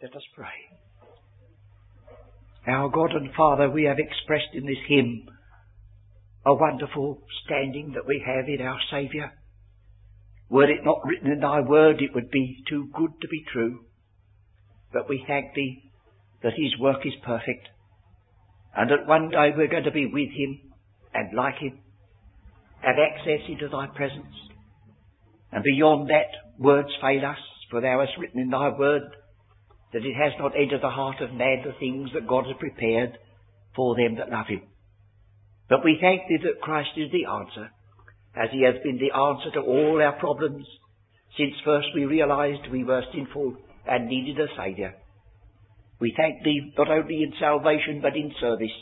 Let us pray. Our God and Father, we have expressed in this hymn a wonderful standing that we have in our Saviour. Were it not written in thy word, it would be too good to be true. But we thank thee that his work is perfect and that one day we're going to be with him and like him, have access into thy presence. And beyond that, words fail us, for thou hast written in thy word that it has not entered the heart of man the things that God has prepared for them that love him. But we thank thee that Christ is the answer, as he has been the answer to all our problems since first we realized we were sinful and needed a Saviour. We thank thee not only in salvation but in service,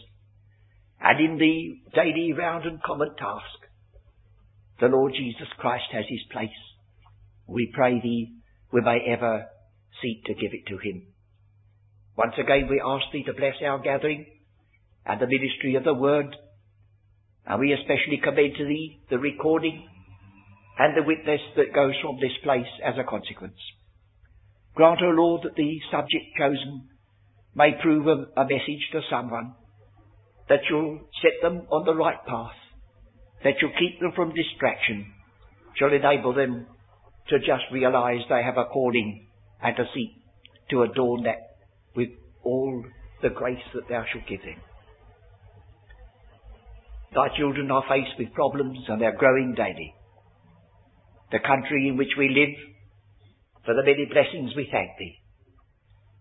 and in the daily round and common task. The Lord Jesus Christ has his place. We pray thee we may ever seek to give it to him. Once again we ask thee to bless our gathering and the ministry of the word, and we especially commend to thee the recording and the witness that goes from this place as a consequence. Grant, O Lord, that the subject chosen may prove a, a message to someone, that you'll set them on the right path, that you'll keep them from distraction, shall enable them to just realize they have a calling and to seek to adorn that with all the grace that thou shalt give him. Thy children are faced with problems and they're growing daily. The country in which we live, for the many blessings we thank thee.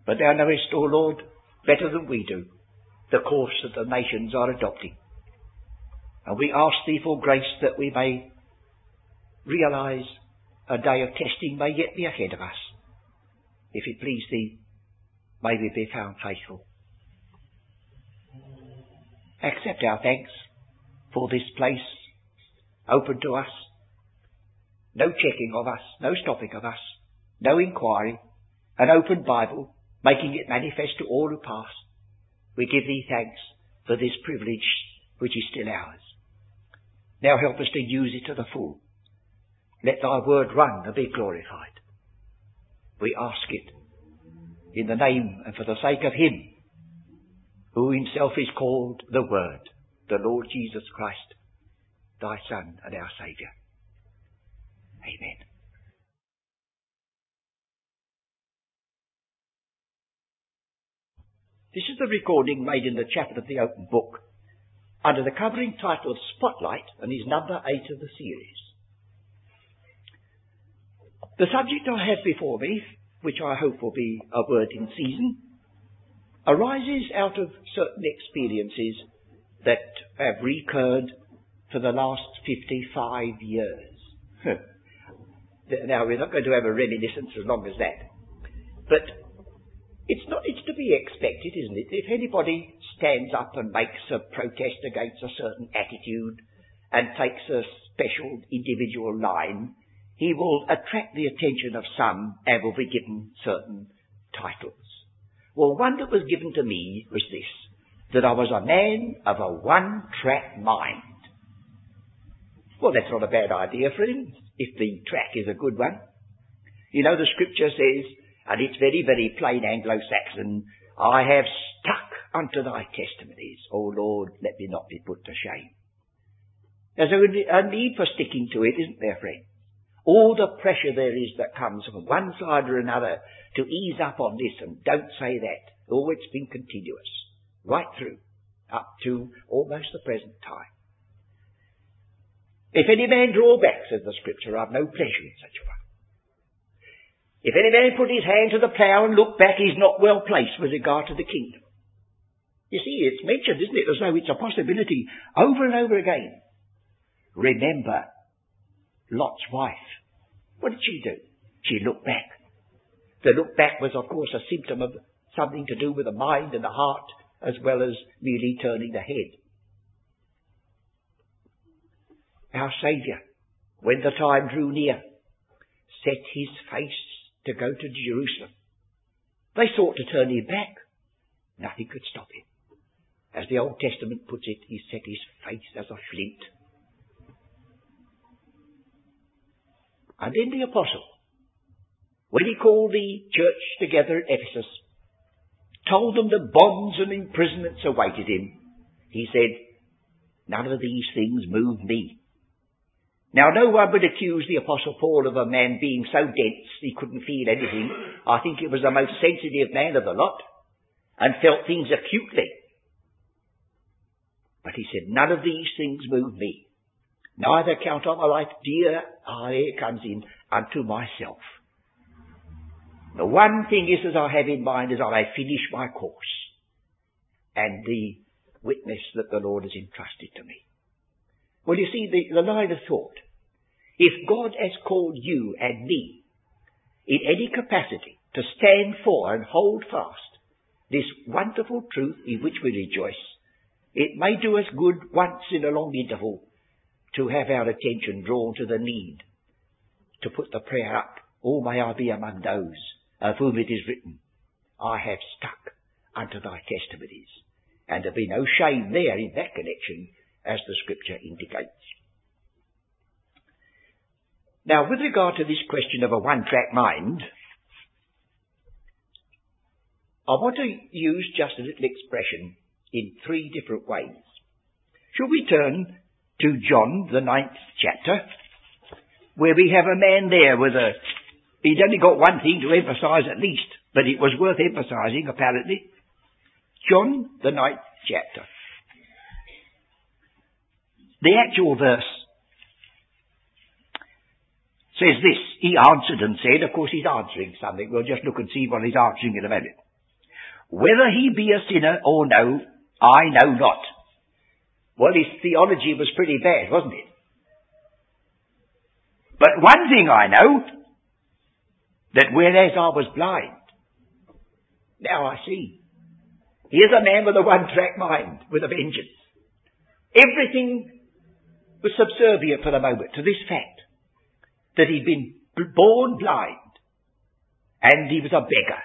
But thou knowest, O Lord, better than we do, the course that the nations are adopting. And we ask thee for grace that we may realize a day of testing may yet be ahead of us. If it please thee, may we be found faithful. Accept our thanks for this place open to us. No checking of us, no stopping of us, no inquiry, an open Bible, making it manifest to all who pass. We give thee thanks for this privilege which is still ours. Now help us to use it to the full. Let thy word run and be glorified. We ask it in the name and for the sake of him who himself is called the Word, the Lord Jesus Christ, thy Son and our Saviour. Amen. This is the recording made in the chapel of the open book under the covering title Spotlight and is number eight of the series. The subject I have before me, which I hope will be a word in season, arises out of certain experiences that have recurred for the last 55 years. now, we're not going to have a reminiscence as long as that. But it's not, it's to be expected, isn't it? If anybody stands up and makes a protest against a certain attitude and takes a special individual line, he will attract the attention of some and will be given certain titles. Well, one that was given to me was this, that I was a man of a one-track mind. Well, that's not a bad idea, friends, if the track is a good one. You know, the scripture says, and it's very, very plain Anglo-Saxon. I have stuck unto thy testimonies. O Lord, let me not be put to shame. There's a need for sticking to it, isn't there, friend? All the pressure there is that comes from one side or another to ease up on this and don't say that. Oh, it's been continuous. Right through. Up to almost the present time. If any man draw back, says the scripture, I've no pleasure in such a one. If any man put his hand to the plough and look back, he's not well placed with regard to the kingdom. You see, it's mentioned, isn't it, as though it's a possibility over and over again. Remember Lot's wife. What did she do? She looked back. The look back was, of course, a symptom of something to do with the mind and the heart, as well as merely turning the head. Our Saviour, when the time drew near, set his face to go to Jerusalem. They sought to turn him back. Nothing could stop him. As the Old Testament puts it, he set his face as a flint. And then the apostle, when he called the church together at Ephesus, told them the bonds and imprisonments awaited him, he said, None of these things move me. Now, no one would accuse the Apostle Paul of a man being so dense he couldn't feel anything. I think he was the most sensitive man of the lot and felt things acutely. But he said, none of these things move me. Neither count on my life dear, here comes in, unto myself. The one thing is that I have in mind is I may finish my course and the witness that the Lord has entrusted to me. Well, you see, the, the line of thought, if God has called you and me in any capacity to stand for and hold fast this wonderful truth in which we rejoice, it may do us good once in a long interval to have our attention drawn to the need to put the prayer up, Oh, may I be among those of whom it is written, I have stuck unto thy testimonies. And there be no shame there in that connection, as the scripture indicates. Now, with regard to this question of a one-track mind, I want to use just a little expression in three different ways. Shall we turn to John, the ninth chapter, where we have a man there with a, he'd only got one thing to emphasize at least, but it was worth emphasizing apparently. John, the ninth chapter. The actual verse says this, he answered and said, of course he's answering something, we'll just look and see what he's answering in a minute. Whether he be a sinner or no, I know not. Well, his theology was pretty bad, wasn't it? But one thing I know, that whereas I was blind, now I see. Here's a man with a one-track mind, with a vengeance. Everything was subservient for the moment to this fact, that he'd been born blind, and he was a beggar.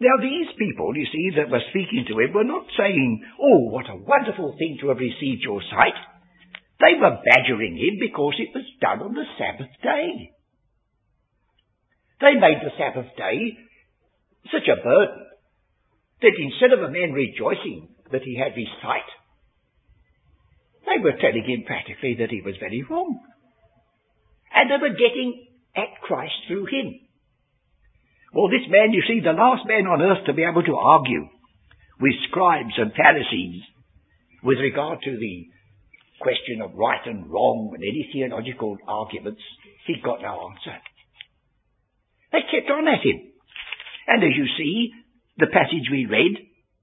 Now these people, you see, that were speaking to him were not saying, oh, what a wonderful thing to have received your sight. They were badgering him because it was done on the Sabbath day. They made the Sabbath day such a burden that instead of a man rejoicing that he had his sight, they were telling him practically that he was very wrong. And they were getting at Christ through him. Well, this man, you see, the last man on earth to be able to argue with scribes and Pharisees with regard to the question of right and wrong and any theological arguments, he got no answer. They kept on at him. And as you see, the passage we read,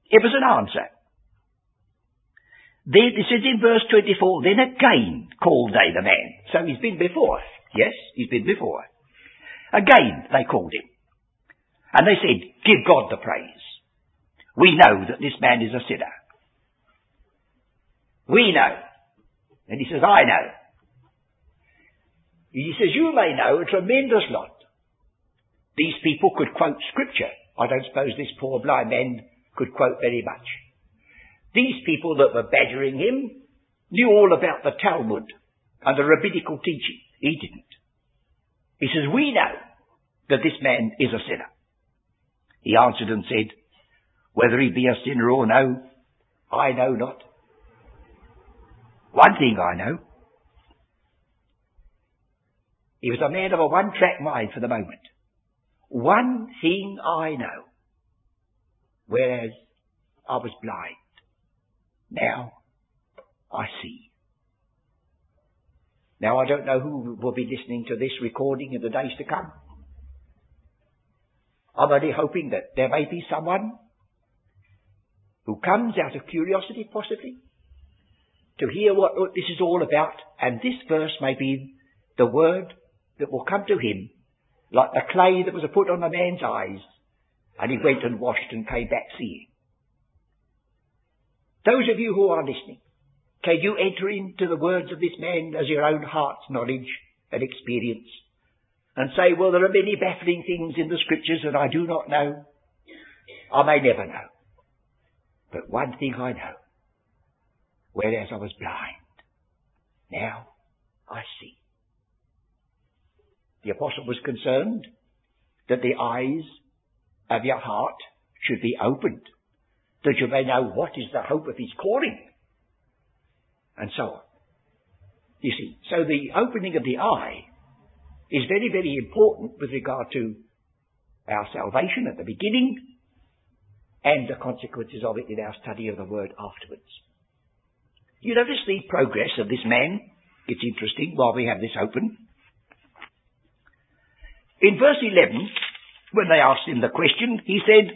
it was an answer. Then, this is in verse 24, then again called they the man. So he's been before. Yes, he's been before. Again they called him. And they said, give God the praise. We know that this man is a sinner. We know. And he says, I know. He says, you may know a tremendous lot. These people could quote scripture. I don't suppose this poor blind man could quote very much. These people that were badgering him knew all about the Talmud and the rabbinical teaching. He didn't. He says, we know that this man is a sinner. He answered and said, Whether he be a sinner or no, I know not. One thing I know. He was a man of a one-track mind for the moment. One thing I know. Whereas I was blind. Now I see. Now I don't know who will be listening to this recording in the days to come. I'm only hoping that there may be someone who comes out of curiosity, possibly, to hear what this is all about, and this verse may be the word that will come to him, like the clay that was put on the man's eyes, and he went and washed and came back seeing. Those of you who are listening, can you enter into the words of this man as your own heart's knowledge and experience? And say, well, there are many baffling things in the scriptures that I do not know. I may never know. But one thing I know. Whereas I was blind, now I see. The apostle was concerned that the eyes of your heart should be opened, that you may know what is the hope of his calling, and so on. You see, so the opening of the eye is very, very important with regard to our salvation at the beginning and the consequences of it in our study of the word afterwards. You notice the progress of this man? It's interesting while we have this open. In verse 11, when they asked him the question, he said,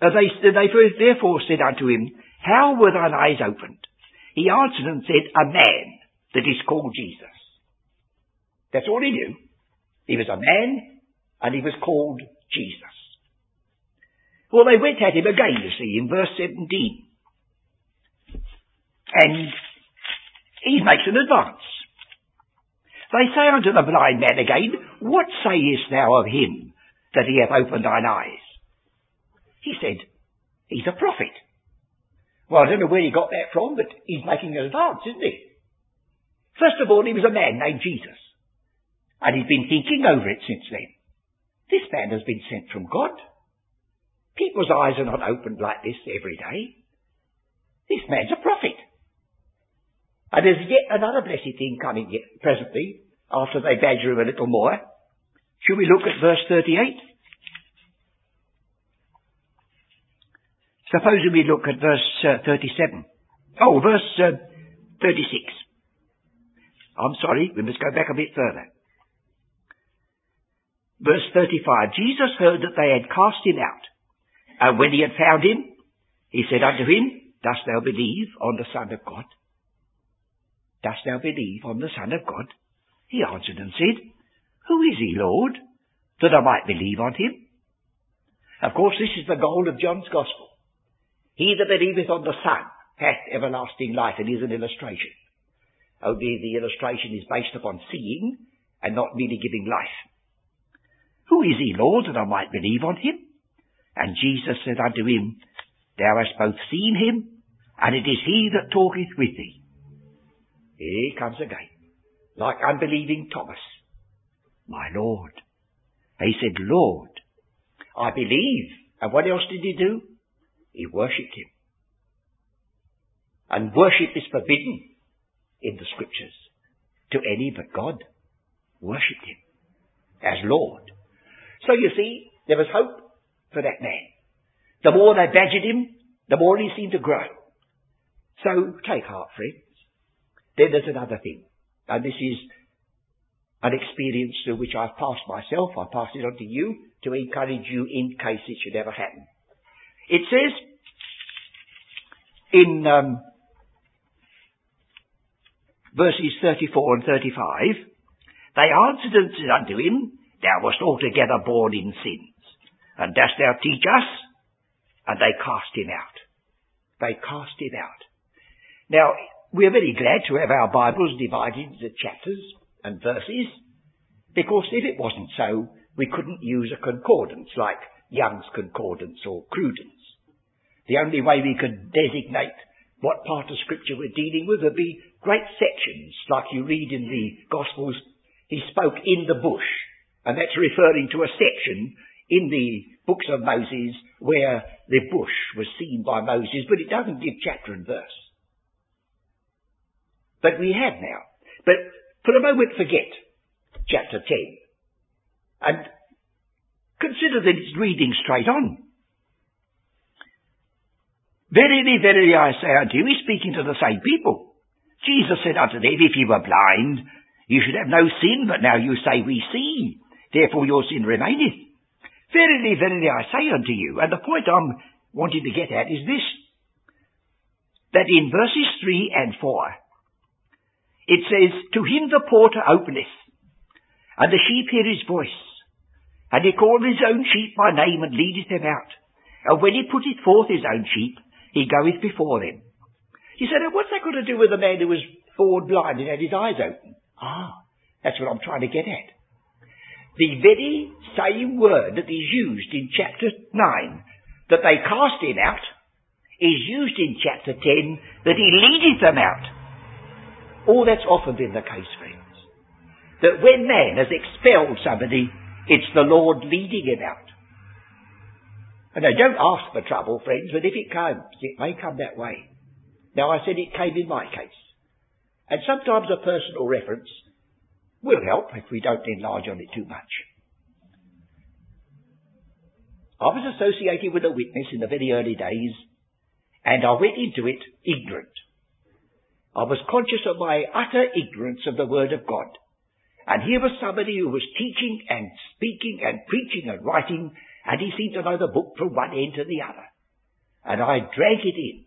they, they therefore said unto him, How were thine eyes opened? He answered and said, A man that is called Jesus. That's all he knew. He was a man, and he was called Jesus. Well, they went at him again, you see, in verse 17. And he makes an advance. They say unto the blind man again, What sayest thou of him that he hath opened thine eyes? He said, He's a prophet. Well, I don't know where he got that from, but he's making an advance, isn't he? First of all, he was a man named Jesus. And he's been thinking over it since then. This man has been sent from God. People's eyes are not opened like this every day. This man's a prophet. And there's yet another blessed thing coming yet presently, after they badger him a little more. Should we look at verse 38? Supposing we look at verse uh, 37. Oh, verse uh, 36. I'm sorry, we must go back a bit further. Verse 35. Jesus heard that they had cast him out. And when he had found him, he said unto him, Dost thou believe on the Son of God? Dost thou believe on the Son of God? He answered and said, Who is he, Lord, that I might believe on him? Of course, this is the goal of John's Gospel. He that believeth on the Son hath everlasting life, and is an illustration. Only the illustration is based upon seeing and not merely giving life. Who is he, Lord, that I might believe on him? And Jesus said unto him, Thou hast both seen him, and it is he that talketh with thee. Here he comes again, like unbelieving Thomas. My Lord. He said, Lord, I believe. And what else did he do? He worshipped him. And worship is forbidden in the scriptures to any but God. Worshipped him as Lord. So you see, there was hope for that man. The more they badgered him, the more he seemed to grow. So take heart, friends. Then there's another thing, and this is an experience through which I've passed myself. I pass it on to you to encourage you in case it should ever happen. It says in um, verses 34 and 35, they answered unto him, Thou wast altogether born in sins, and dost thou teach us? And they cast him out. They cast him out. Now, we're very glad to have our Bibles divided into chapters and verses, because if it wasn't so, we couldn't use a concordance like Young's Concordance or Cruden's. The only way we could designate what part of Scripture we're dealing with would be great sections, like you read in the Gospels, he spoke in the bush, and that's referring to a section in the books of Moses where the bush was seen by Moses, but it doesn't give chapter and verse. But we have now. But for a moment forget chapter 10 and consider that it's reading straight on. Verily, verily, I say unto you, he's speaking to the same people. Jesus said unto them, if you were blind, you should have no sin, but now you say we see. Therefore your sin remaineth. Verily, verily, I say unto you, and the point I'm wanting to get at is this, that in verses 3 and 4, it says, To him the porter openeth, and the sheep hear his voice. And he calleth his own sheep by name and leadeth them out. And when he putteth forth his own sheep, he goeth before them. He said, what's that got to do with a man who was forward blind and had his eyes open? Ah, that's what I'm trying to get at. The very same word that is used in chapter 9, that they cast him out, is used in chapter 10, that he leadeth them out. All that's often been the case, friends. That when man has expelled somebody, It's the Lord leading him out. And now don't ask for trouble, friends, but if it comes, it may come that way. Now I said it came in my case. And sometimes a personal reference will help if we don't enlarge on it too much. I was associated with a witness in the very early days, and I went into it ignorant. I was conscious of my utter ignorance of the Word of God. And here was somebody who was teaching and speaking and preaching and writing, and he seemed to know the book from one end to the other. And I dragged it in.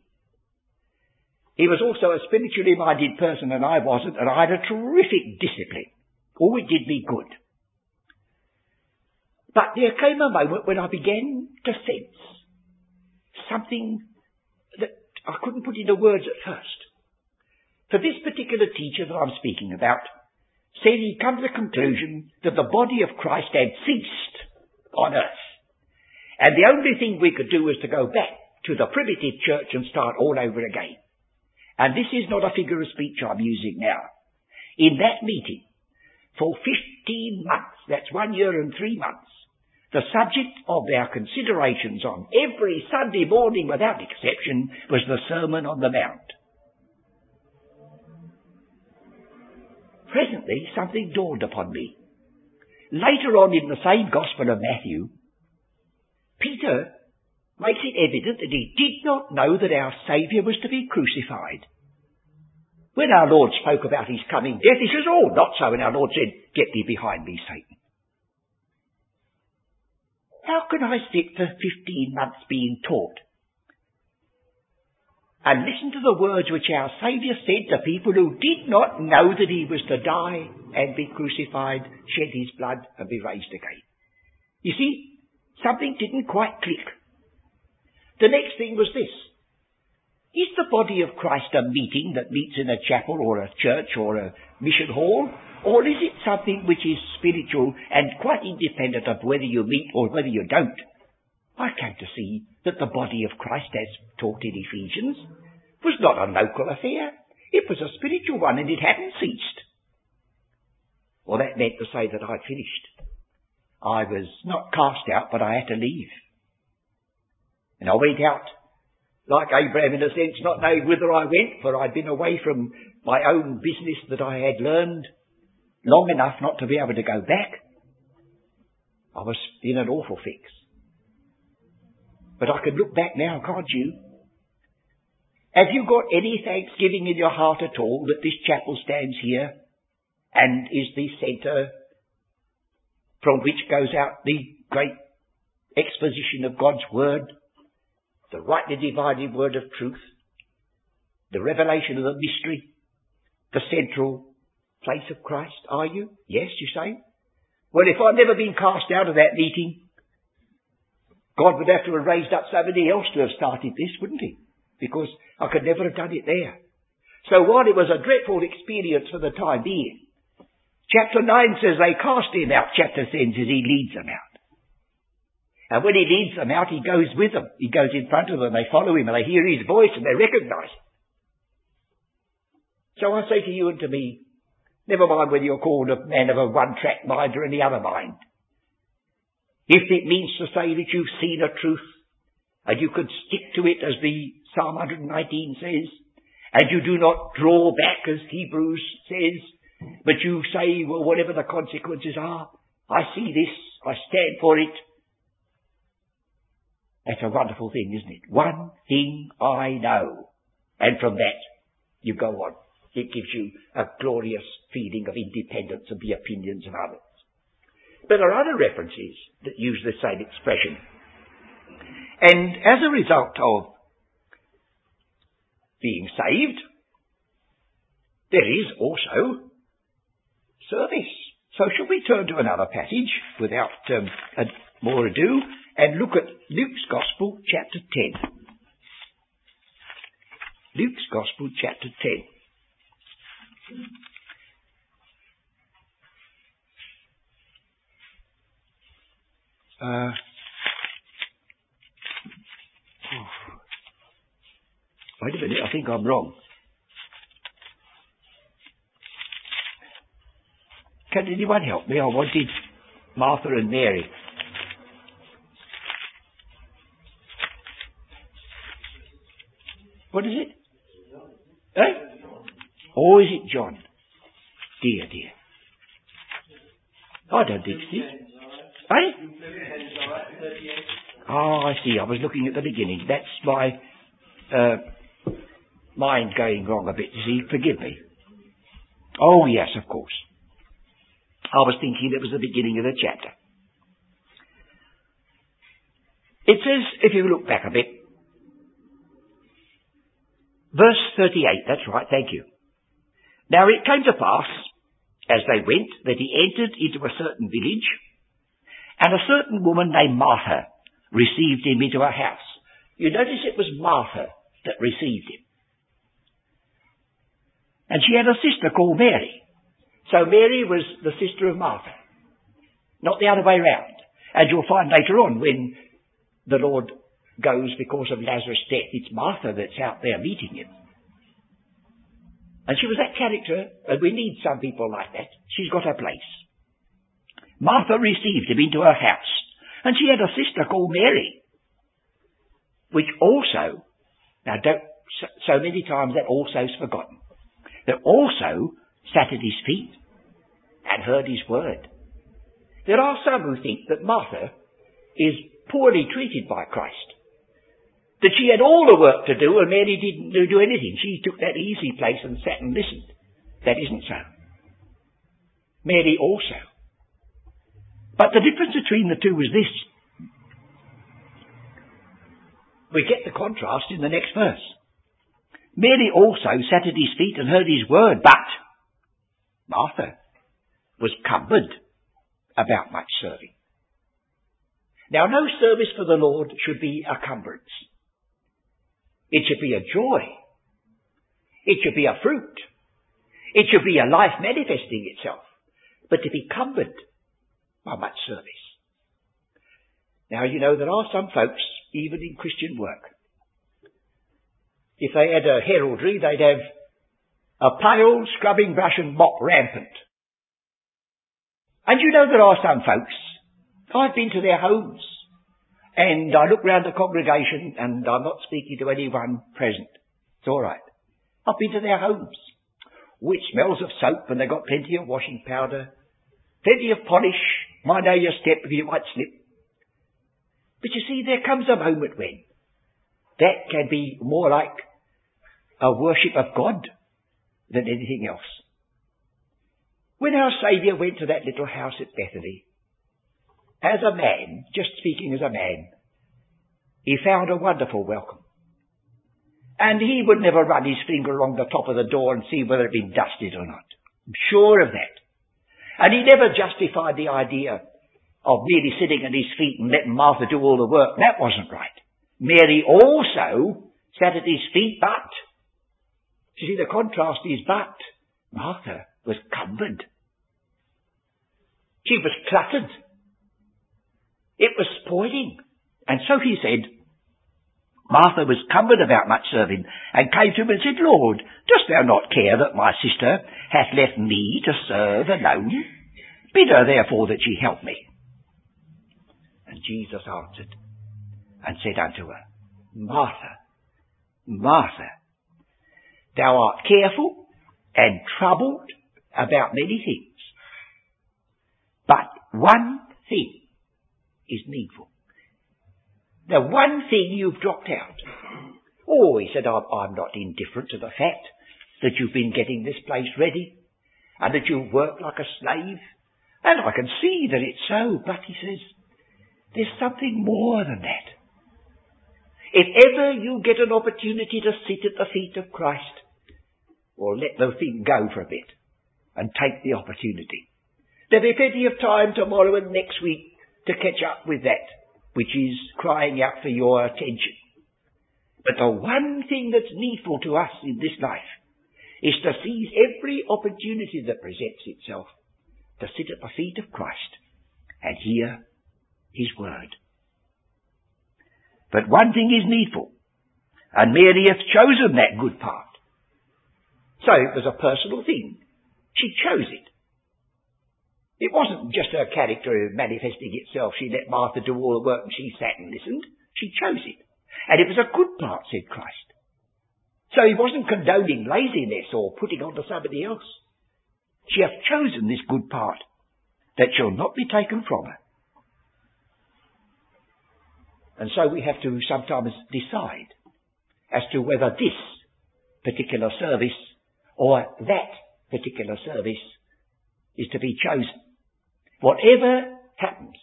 He was also a spiritually minded person and I wasn't, and I had a terrific discipline. Oh, it did me good. But there came a moment when I began to sense something that I couldn't put into words at first. For this particular teacher that I'm speaking about said he'd come to the conclusion that the body of Christ had ceased on earth. And the only thing we could do was to go back to the primitive church and start all over again. And this is not a figure of speech I'm using now. In that meeting, for 15 months, that's one year and three months, the subject of our considerations on every Sunday morning without exception was the Sermon on the Mount. Presently, something dawned upon me. Later on in the same Gospel of Matthew, Peter makes it evident that he did not know that our Saviour was to be crucified. When our Lord spoke about his coming death, he says, Oh, not so. And our Lord said, Get thee behind me, Satan. How can I sit for 15 months being taught and listen to the words which our Saviour said to people who did not know that he was to die and be crucified, shed his blood and be raised again? You see, something didn't quite click. The next thing was this. Is the body of Christ a meeting that meets in a chapel or a church or a mission hall? Or is it something which is spiritual and quite independent of whether you meet or whether you don't? I came to see that the body of Christ, as taught in Ephesians, was not a local affair. It was a spiritual one and it hadn't ceased. Well, that meant to say that I'd finished. I was not cast out, but I had to leave. And I went out like Abraham in a sense, not knowing whither I went, for I'd been away from my own business that I had learned long enough not to be able to go back. I was in an awful fix. But I can look back now, can't you? Have you got any thanksgiving in your heart at all that this chapel stands here and is the centre from which goes out the great exposition of God's Word? The rightly divided word of truth, the revelation of the mystery, the central place of Christ, are you? Yes, you say? Well, if I'd never been cast out of that meeting, God would have to have raised up somebody else to have started this, wouldn't he? Because I could never have done it there. So while it was a dreadful experience for the time being, chapter 9 says they cast him out, chapter 10 says he leads them out. And when he leads them out, he goes with them. He goes in front of them. They follow him and they hear his voice and they recognize him. So I say to you and to me, never mind whether you're called a man of a one-track mind or any other mind. If it means to say that you've seen a truth and you can stick to it as the Psalm 119 says, and you do not draw back as Hebrews says, but you say, well, whatever the consequences are, I see this, I stand for it, that's a wonderful thing, isn't it? One thing I know. And from that, you go on. It gives you a glorious feeling of independence of the opinions of others. But there are other references that use the same expression. And as a result of being saved, there is also service. So shall we turn to another passage without um, more ado and look at Luke's Gospel, chapter 10. Luke's Gospel, chapter 10. Uh, oh. Wait a minute, I think I'm wrong. Can anyone help me? I wanted Martha and Mary. What is it? Eh? Or is it John? Dear, dear. I don't think so. Eh? Oh, I see. I was looking at the beginning. That's my uh, mind going wrong a bit. You see, forgive me. Oh, yes, of course. I was thinking it was the beginning of the chapter. It says, if you look back a bit, verse 38, that's right, thank you. Now it came to pass, as they went, that he entered into a certain village, and a certain woman named Martha received him into her house. You notice it was Martha that received him. And she had a sister called Mary. So Mary was the sister of Martha, not the other way round. And you'll find later on when the Lord goes because of Lazarus' death, it's Martha that's out there meeting him. And she was that character, and we need some people like that. She's got her place. Martha received him into her house, and she had a sister called Mary, which also, now don't, so many times that also is forgotten, that also sat at his feet and heard his word. There are some who think that Martha is poorly treated by Christ. That she had all the work to do and Mary didn't do anything. She took that easy place and sat and listened. That isn't so. Mary also. But the difference between the two was this. We get the contrast in the next verse. Mary also sat at his feet and heard his word, but Martha was cumbered about much serving. Now, no service for the Lord should be a cumbrance. It should be a joy. It should be a fruit. It should be a life manifesting itself. But to be cumbered by much service. Now, you know, there are some folks, even in Christian work, if they had a heraldry, they'd have a pail, scrubbing brush and mop rampant. And you know there are some folks, I've been to their homes, and I look round the congregation, and I'm not speaking to anyone present. It's alright. I've been to their homes, which smells of soap, and they've got plenty of washing powder, plenty of polish, mind how you step if you might slip. But you see, there comes a moment when that can be more like a worship of God than anything else. When our Saviour went to that little house at Bethany, as a man, just speaking as a man, he found a wonderful welcome. And he would never run his finger along the top of the door and see whether it had been dusted or not. I'm sure of that. And he never justified the idea of merely sitting at his feet and letting Martha do all the work. That wasn't right. Mary also sat at his feet, but, you see, the contrast is but, Martha was cumbered. She was cluttered. It was spoiling. And so he said, Martha was cumbered about much serving, and came to him and said, Lord, dost thou not care that my sister hath left me to serve alone? Bid her therefore that she help me. And Jesus answered and said unto her, Martha, Martha, thou art careful and troubled about many things, but one thing is needful. The one thing you've dropped out. Oh, he said, I'm, not indifferent to the fact that you've been getting this place ready and that you've worked like a slave. And I can see that it's so, but he says, there's something more than that. If ever you get an opportunity to sit at the feet of Christ, or let the thing go for a bit and take the opportunity. There'll be plenty of time tomorrow and next week to catch up with that, which is crying out for your attention. But the one thing that's needful to us in this life is to seize every opportunity that presents itself to sit at the feet of Christ and hear His word. But one thing is needful, and Mary hath chosen that good part. So it was a personal thing. She chose it. It wasn't just her character manifesting itself. She let Martha do all the work and she sat and listened. She chose it. And it was a good part, said Christ. So he wasn't condoning laziness or putting on to somebody else. She hath chosen this good part that shall not be taken from her. And so we have to sometimes decide as to whether this particular service or that particular service is to be chosen. Whatever happens,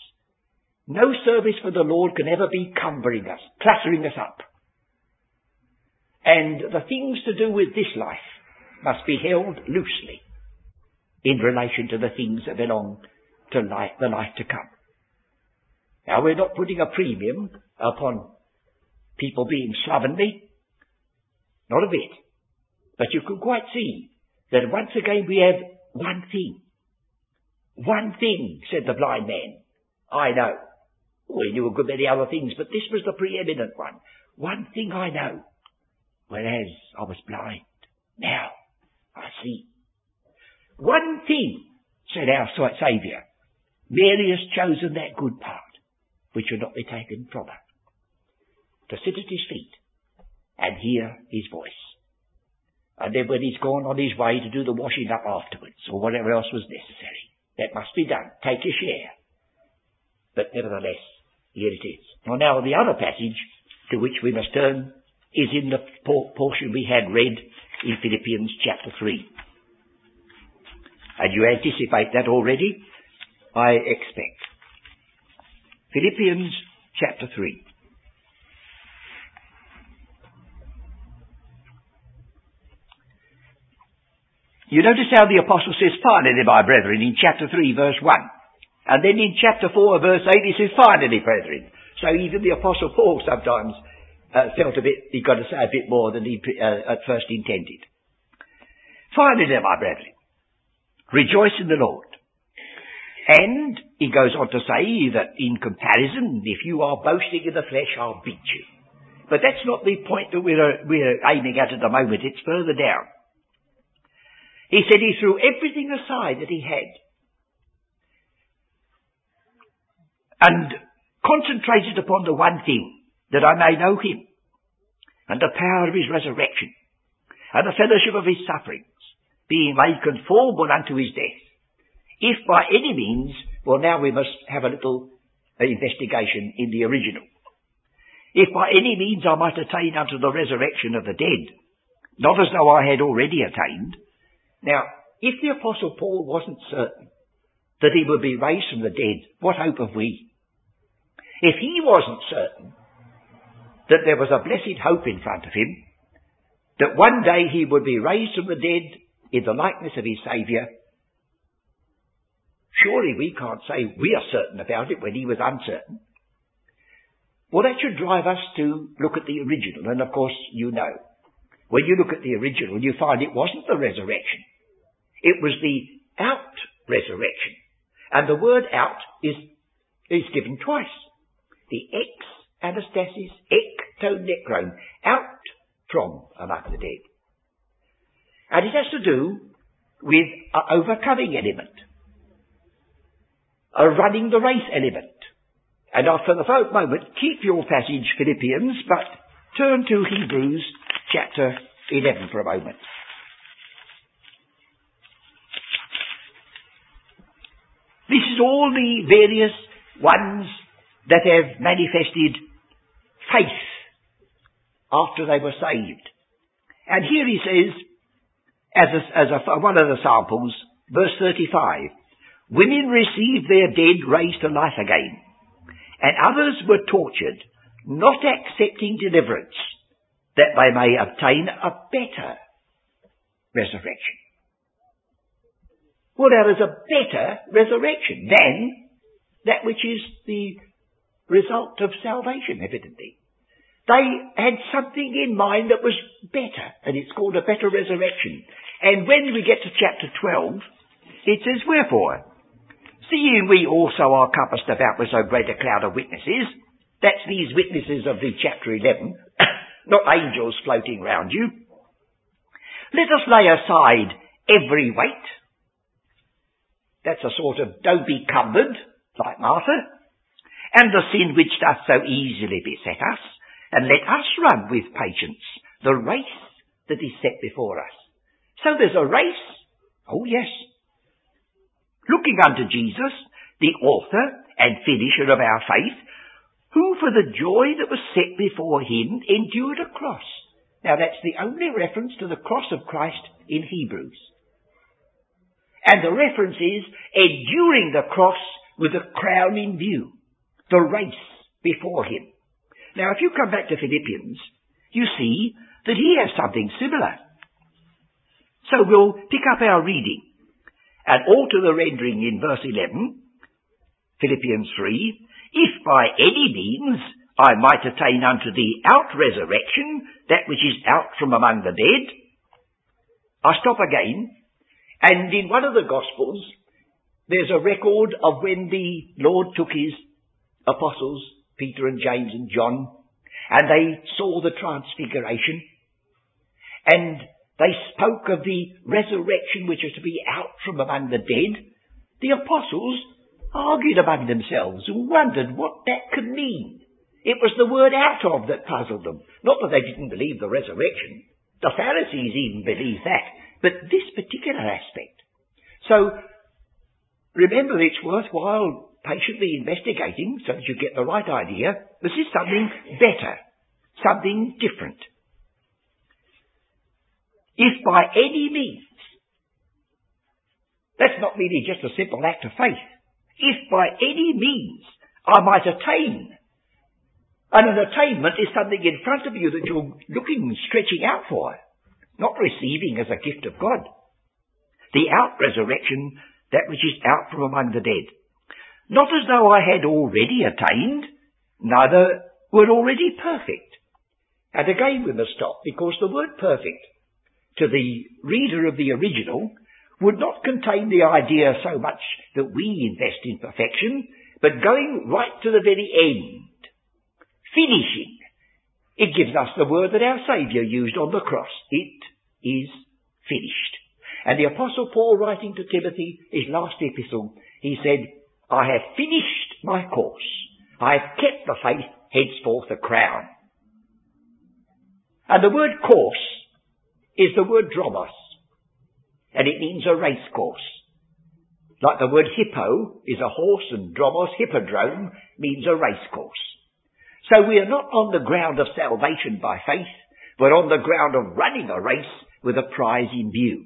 no service for the Lord can ever be cumbering us, cluttering us up. And the things to do with this life must be held loosely in relation to the things that belong to life, the life to come. Now we're not putting a premium upon people being slovenly. Not a bit. But you can quite see that once again we have one thing. One thing, said the blind man. I know. We knew a good many other things, but this was the preeminent one. One thing I know. Whereas I was blind. Now I see. One thing, said our Saviour. Mary has chosen that good part, which will not be taken from her. To sit at his feet and hear his voice. And then when he's gone on his way to do the washing up afterwards, or whatever else was necessary, that must be done. Take your share. But nevertheless, here it is. Well, now the other passage to which we must turn is in the portion we had read in Philippians chapter 3. And you anticipate that already, I expect. Philippians chapter 3. You notice how the apostle says, finally, my brethren, in chapter 3, verse 1. And then in chapter 4, verse 8, he says, finally, brethren. So even the apostle Paul sometimes uh, felt a bit, he got to say a bit more than he uh, at first intended. Finally, my brethren, rejoice in the Lord. And he goes on to say that in comparison, if you are boasting in the flesh, I'll beat you. But that's not the point that we're, we're aiming at at the moment. It's further down. He said he threw everything aside that he had and concentrated upon the one thing, that I may know him and the power of his resurrection and the fellowship of his sufferings, being made conformable unto his death. If by any means, well now we must have a little investigation in the original. If by any means I might attain unto the resurrection of the dead, not as though I had already attained, now, if the Apostle Paul wasn't certain that he would be raised from the dead, what hope have we? If he wasn't certain that there was a blessed hope in front of him, that one day he would be raised from the dead in the likeness of his Saviour, surely we can't say we are certain about it when he was uncertain. Well, that should drive us to look at the original, and of course you know. When you look at the original, you find it wasn't the resurrection. It was the out resurrection. And the word out is, is given twice. The ex anastasis, ecto necron, out from among the dead. And it has to do with an overcoming element, a running the race element. And for the moment, keep your passage Philippians, but turn to Hebrews chapter 11 for a moment. This is all the various ones that have manifested faith after they were saved. And here he says, as, a, as a, one of the samples, verse 35, women received their dead raised to life again, and others were tortured, not accepting deliverance, that they may obtain a better resurrection. Well, there is a better resurrection than that which is the result of salvation, evidently. They had something in mind that was better, and it's called a better resurrection. And when we get to chapter 12, it says, Wherefore, seeing we also are compassed about with so great a cloud of witnesses, that's these witnesses of the chapter 11, not angels floating round you. Let us lay aside every weight That's a sort of be cumbered, like Martha. And the sin which does so easily beset us, and let us run with patience the race that is set before us. So there's a race. Oh yes. Looking unto Jesus, the author and finisher of our faith, who for the joy that was set before him endured a cross. Now that's the only reference to the cross of Christ in Hebrews. And the reference is enduring the cross with the crown in view. The race before him. Now if you come back to Philippians, you see that he has something similar. So we'll pick up our reading and alter the rendering in verse 11, Philippians 3, if by any means I might attain unto the out-resurrection, that which is out from among the dead. I stop again, and in one of the Gospels, there's a record of when the Lord took his apostles, Peter and James and John, and they saw the transfiguration, and they spoke of the resurrection which is to be out from among the dead. The apostles argued among themselves and wondered what that could mean. It was the word out of that puzzled them. Not that they didn't believe the resurrection. The Pharisees even believed that. But this particular aspect. So, remember it's worthwhile patiently investigating so that you get the right idea. This is something better. Something different. If by any means, that's not merely just a simple act of faith. If by any means I might attain and an attainment is something in front of you that you're looking, stretching out for, not receiving as a gift of God. The out resurrection, that which is out from among the dead. Not as though I had already attained, neither were already perfect. And again we must stop, because the word perfect, to the reader of the original, would not contain the idea so much that we invest in perfection, but going right to the very end finishing. It gives us the word that our Saviour used on the cross. It is finished. And the Apostle Paul writing to Timothy, his last epistle, he said, I have finished my course. I have kept the faith, henceforth a crown. And the word course is the word dromos, and it means a race course. Like the word hippo is a horse and dromos, hippodrome, means a race course. So we are not on the ground of salvation by faith, but on the ground of running a race with a prize in view.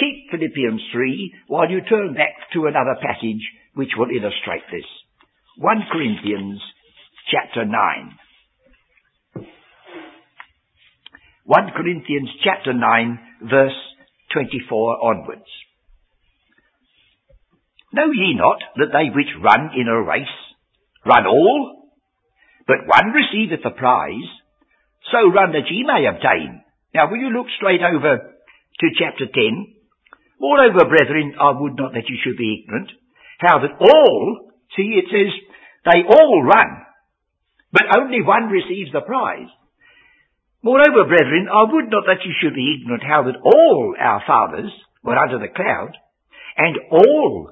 Keep Philippians 3 while you turn back to another passage which will illustrate this. 1 Corinthians chapter 9. 1 Corinthians chapter 9 verse 24 onwards. Know ye not that they which run in a race run all, but one receiveth a prize, so run that ye may obtain. Now will you look straight over to chapter 10? Moreover, brethren, I would not that you should be ignorant, how that all, see it says, they all run, but only one receives the prize. Moreover, brethren, I would not that you should be ignorant how that all our fathers were under the cloud, and all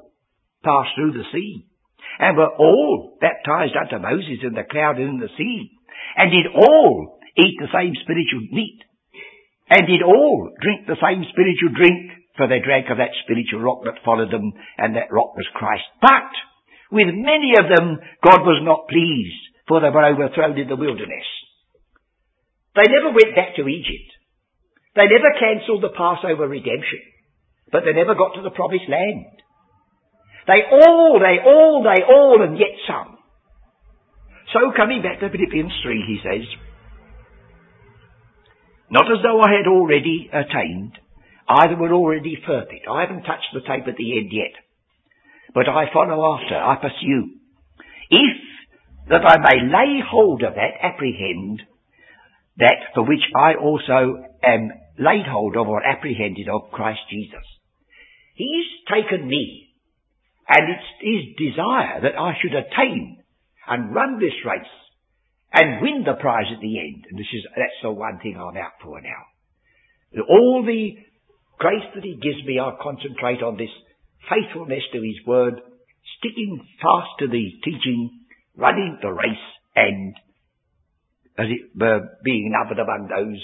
passed through the sea and were all baptized unto Moses in the cloud and in the sea, and did all eat the same spiritual meat, and did all drink the same spiritual drink, for they drank of that spiritual rock that followed them, and that rock was Christ. But with many of them God was not pleased, for they were overthrown in the wilderness. They never went back to Egypt. They never cancelled the Passover redemption. But they never got to the promised land. They all, they all, they all, and yet some. So coming back to Philippians 3, he says, Not as though I had already attained, either were already perfect. I haven't touched the tape at the end yet. But I follow after, I pursue. If that I may lay hold of that, apprehend, that for which I also am laid hold of or apprehended of Christ Jesus. He's taken me and it's his desire that I should attain and run this race and win the prize at the end. And this is, that's the one thing I'm out for now. All the grace that he gives me, I'll concentrate on this faithfulness to his word, sticking fast to the teaching, running the race, and as it were, being numbered among those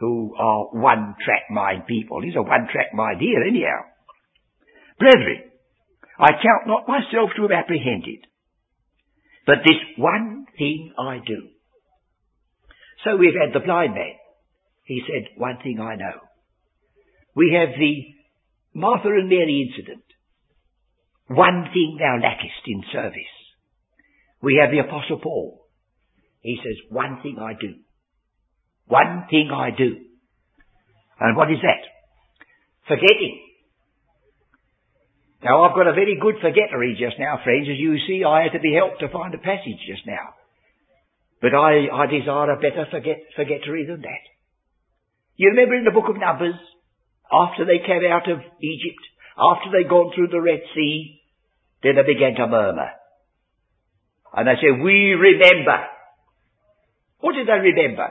who are one-track mind people. He's a one-track mind here, anyhow. Brethren, I count not myself to have apprehended, but this one thing I do. So we've had the blind man. He said, one thing I know. We have the Martha and Mary incident. One thing thou lackest in service. We have the Apostle Paul. He says, one thing I do. One thing I do. And what is that? Forgetting. Now I've got a very good forgettery just now, friends. As you see, I had to be helped to find a passage just now. But I, I desire a better forget, forgettery than that. You remember in the book of Numbers, after they came out of Egypt, after they'd gone through the Red Sea, then they began to murmur. And they said, we remember. What did they remember?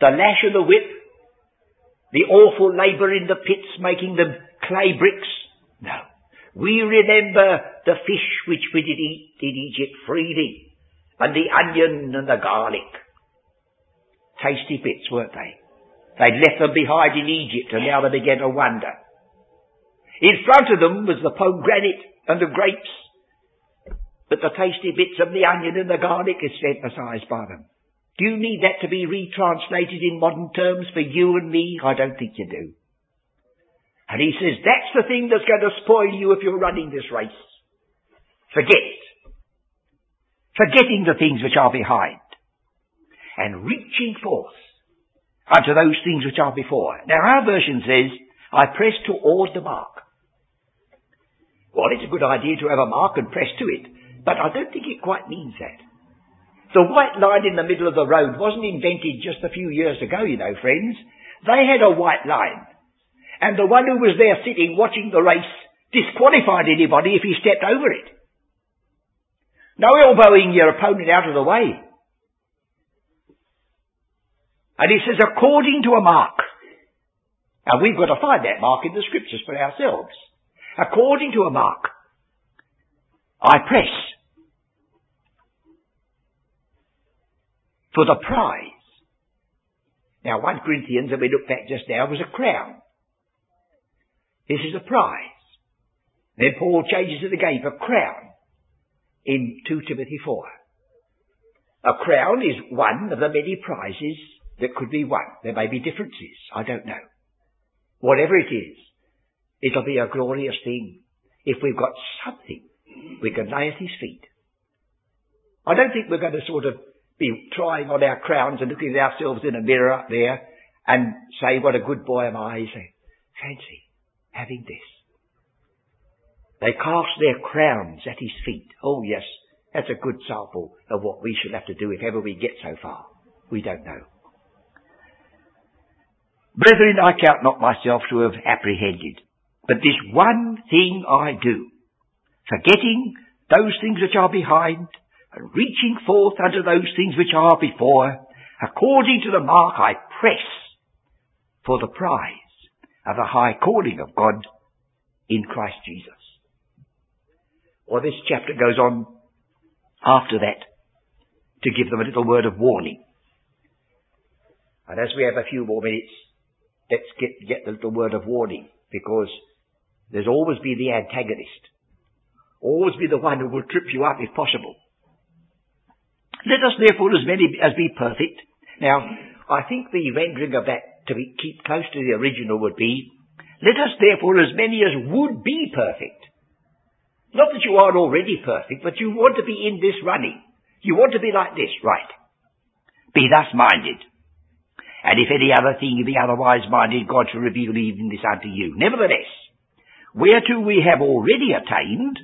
The lash of the whip? The awful labour in the pits making the clay bricks? We remember the fish which we did eat in Egypt freely, and the onion and the garlic. Tasty bits, weren't they? They'd left them behind in Egypt and now they began to wonder. In front of them was the pomegranate and the grapes, but the tasty bits of the onion and the garlic is emphasized by them. Do you need that to be retranslated in modern terms for you and me? I don't think you do. And he says, that's the thing that's going to spoil you if you're running this race. Forget. Forgetting the things which are behind. And reaching forth unto those things which are before. Now our version says, I press toward the mark. Well, it's a good idea to have a mark and press to it, but I don't think it quite means that. The white line in the middle of the road wasn't invented just a few years ago, you know, friends. They had a white line. And the one who was there sitting watching the race disqualified anybody if he stepped over it. No elbowing your opponent out of the way. And he says, according to a mark. And we've got to find that mark in the scriptures for ourselves. According to a mark. I press for the prize. Now 1 Corinthians that we looked at just now was a crown. This is a prize. Then Paul changes it again for crown in 2 Timothy 4. A crown is one of the many prizes that could be won. There may be differences. I don't know. Whatever it is, it'll be a glorious thing if we've got something we can lay at his feet. I don't think we're going to sort of be trying on our crowns and looking at ourselves in a mirror there and say, what a good boy am I. Say, fancy having this. They cast their crowns at his feet. Oh yes, that's a good sample of what we should have to do if ever we get so far. We don't know. Brethren, I count not myself to have apprehended, but this one thing I do, forgetting those things which are behind, and reaching forth unto those things which are before, according to the mark I press for the prize of the high calling of God in Christ Jesus. Well, this chapter goes on after that to give them a little word of warning. And as we have a few more minutes, let's get, get the little word of warning because there's always be the antagonist. Always be the one who will trip you up if possible. Let us therefore as many as be perfect. Now, I think the rendering of that to be, keep close to the original would be, let us therefore as many as would be perfect. Not that you are already perfect, but you want to be in this running. You want to be like this, right? Be thus minded. And if any other thing you be otherwise minded, God shall reveal even this unto you. Nevertheless, whereto we have already attained,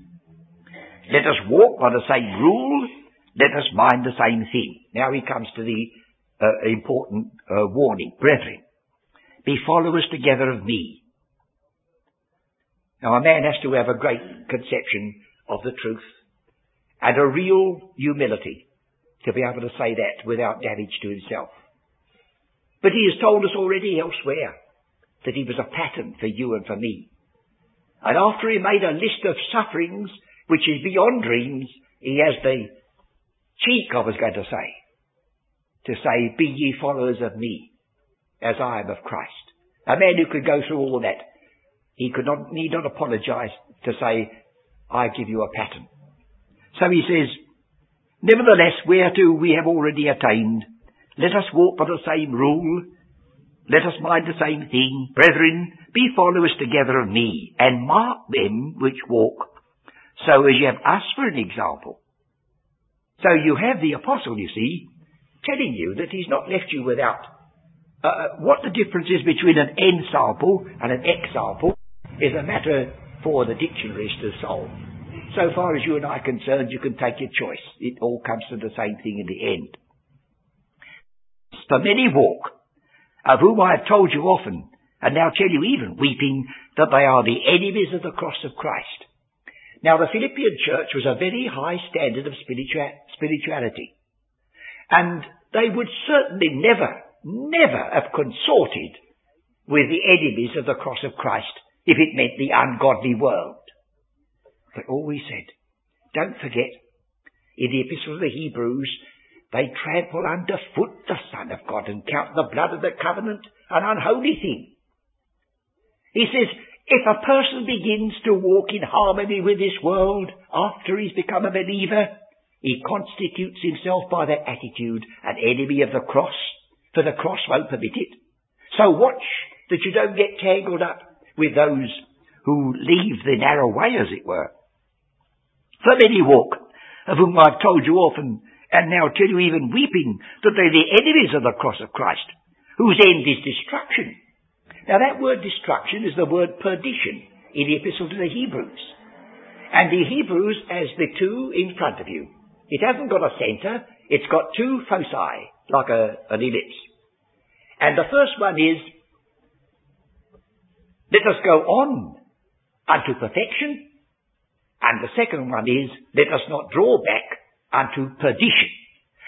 let us walk by the same rule, let us mind the same thing. Now he comes to the uh, important uh, warning. Brethren, be followers together of me. Now a man has to have a great conception of the truth and a real humility to be able to say that without damage to himself. But he has told us already elsewhere that he was a pattern for you and for me. And after he made a list of sufferings, which is beyond dreams, he has the cheek, I was going to say, to say, be ye followers of me, as I am of Christ. A man who could go through all that, he could not, need not apologize to say, I give you a pattern. So he says, nevertheless, whereto we have already attained, let us walk by the same rule, let us mind the same thing. Brethren, be followers together of me, and mark them which walk, so as you have us for an example. So you have the apostle, you see, telling you that he's not left you without uh, uh what the difference is between an ensample and an example is a matter for the dictionaries to solve. So far as you and I are concerned, you can take your choice. It all comes to the same thing in the end. For many walk, of whom I have told you often, and now tell you even weeping, that they are the enemies of the cross of Christ. Now the Philippian church was a very high standard of spirituality. And they would certainly never, never have consorted with the enemies of the cross of Christ if it meant the ungodly world. They always said, don't forget, in the Epistle of the Hebrews, they trample underfoot the Son of God and count the blood of the covenant an unholy thing. He says, if a person begins to walk in harmony with this world after he's become a believer, he constitutes himself by that attitude an enemy of the cross, for the cross won't permit it. So watch that you don't get tangled up with those who leave the narrow way, as it were. For many walk, of whom I've told you often, and now tell you even weeping that they're the enemies of the cross of Christ, whose end is destruction. Now that word destruction is the word perdition in the epistle to the Hebrews. And the Hebrews has the two in front of you. It hasn't got a centre, it's got two foci, like a, an ellipse. And the first one is, let us go on unto perfection. And the second one is, let us not draw back unto perdition.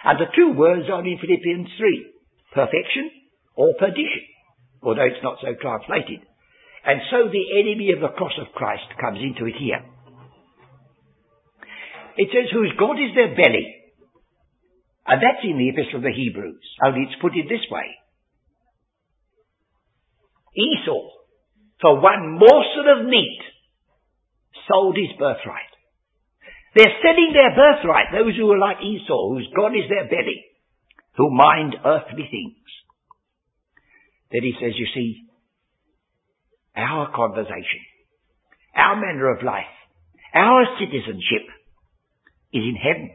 And the two words are in Philippians 3. Perfection or perdition. Although it's not so translated. And so the enemy of the cross of Christ comes into it here. It says, whose God is their belly. And that's in the Epistle of the Hebrews. Only it's put in this way. Esau, for one morsel of meat, sold his birthright. They're selling their birthright, those who are like Esau, whose God is their belly, who mind earthly things. Then he says, you see, our conversation, our manner of life, our citizenship is in heaven.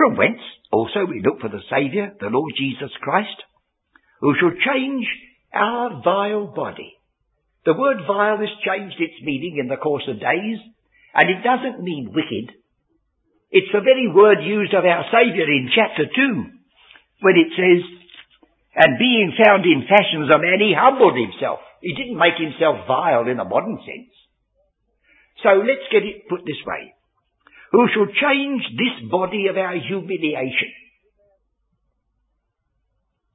From whence also we look for the Saviour, the Lord Jesus Christ, who shall change our vile body. The word vile has changed its meaning in the course of days and it doesn't mean wicked. It's the very word used of our Saviour in chapter 2, when it says, and being found in fashions a man, he humbled himself. He didn't make himself vile in a modern sense. So let's get it put this way. Who shall change this body of our humiliation?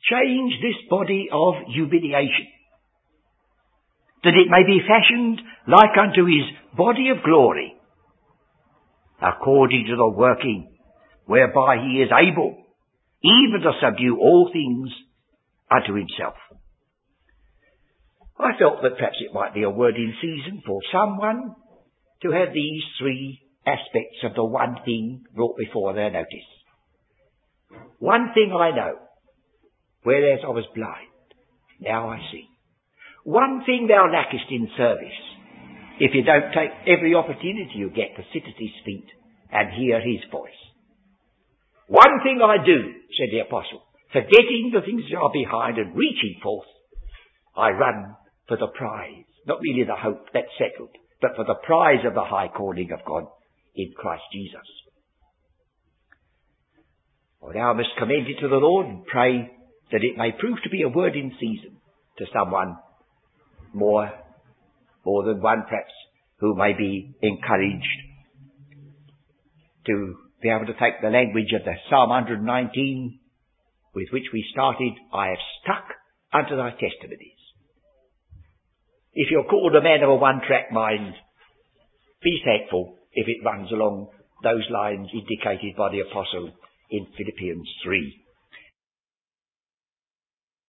Change this body of humiliation that it may be fashioned like unto his body of glory, according to the working whereby he is able even to subdue all things unto himself. I felt that perhaps it might be a word in season for someone to have these three aspects of the one thing brought before their notice. One thing I know, whereas I was blind, now I see. One thing thou lackest in service, if you don't take every opportunity you get to sit at his feet and hear his voice. One thing I do, said the apostle, forgetting the things that are behind and reaching forth, I run for the prize, not merely the hope that's settled, but for the prize of the high calling of God in Christ Jesus. Well, now I must commend it to the Lord and pray that it may prove to be a word in season to someone more, more than one perhaps, who may be encouraged to be able to take the language of the Psalm 119 with which we started, I have stuck unto thy testimonies. If you're called a man of a one-track mind, be thankful if it runs along those lines indicated by the apostle in Philippians 3.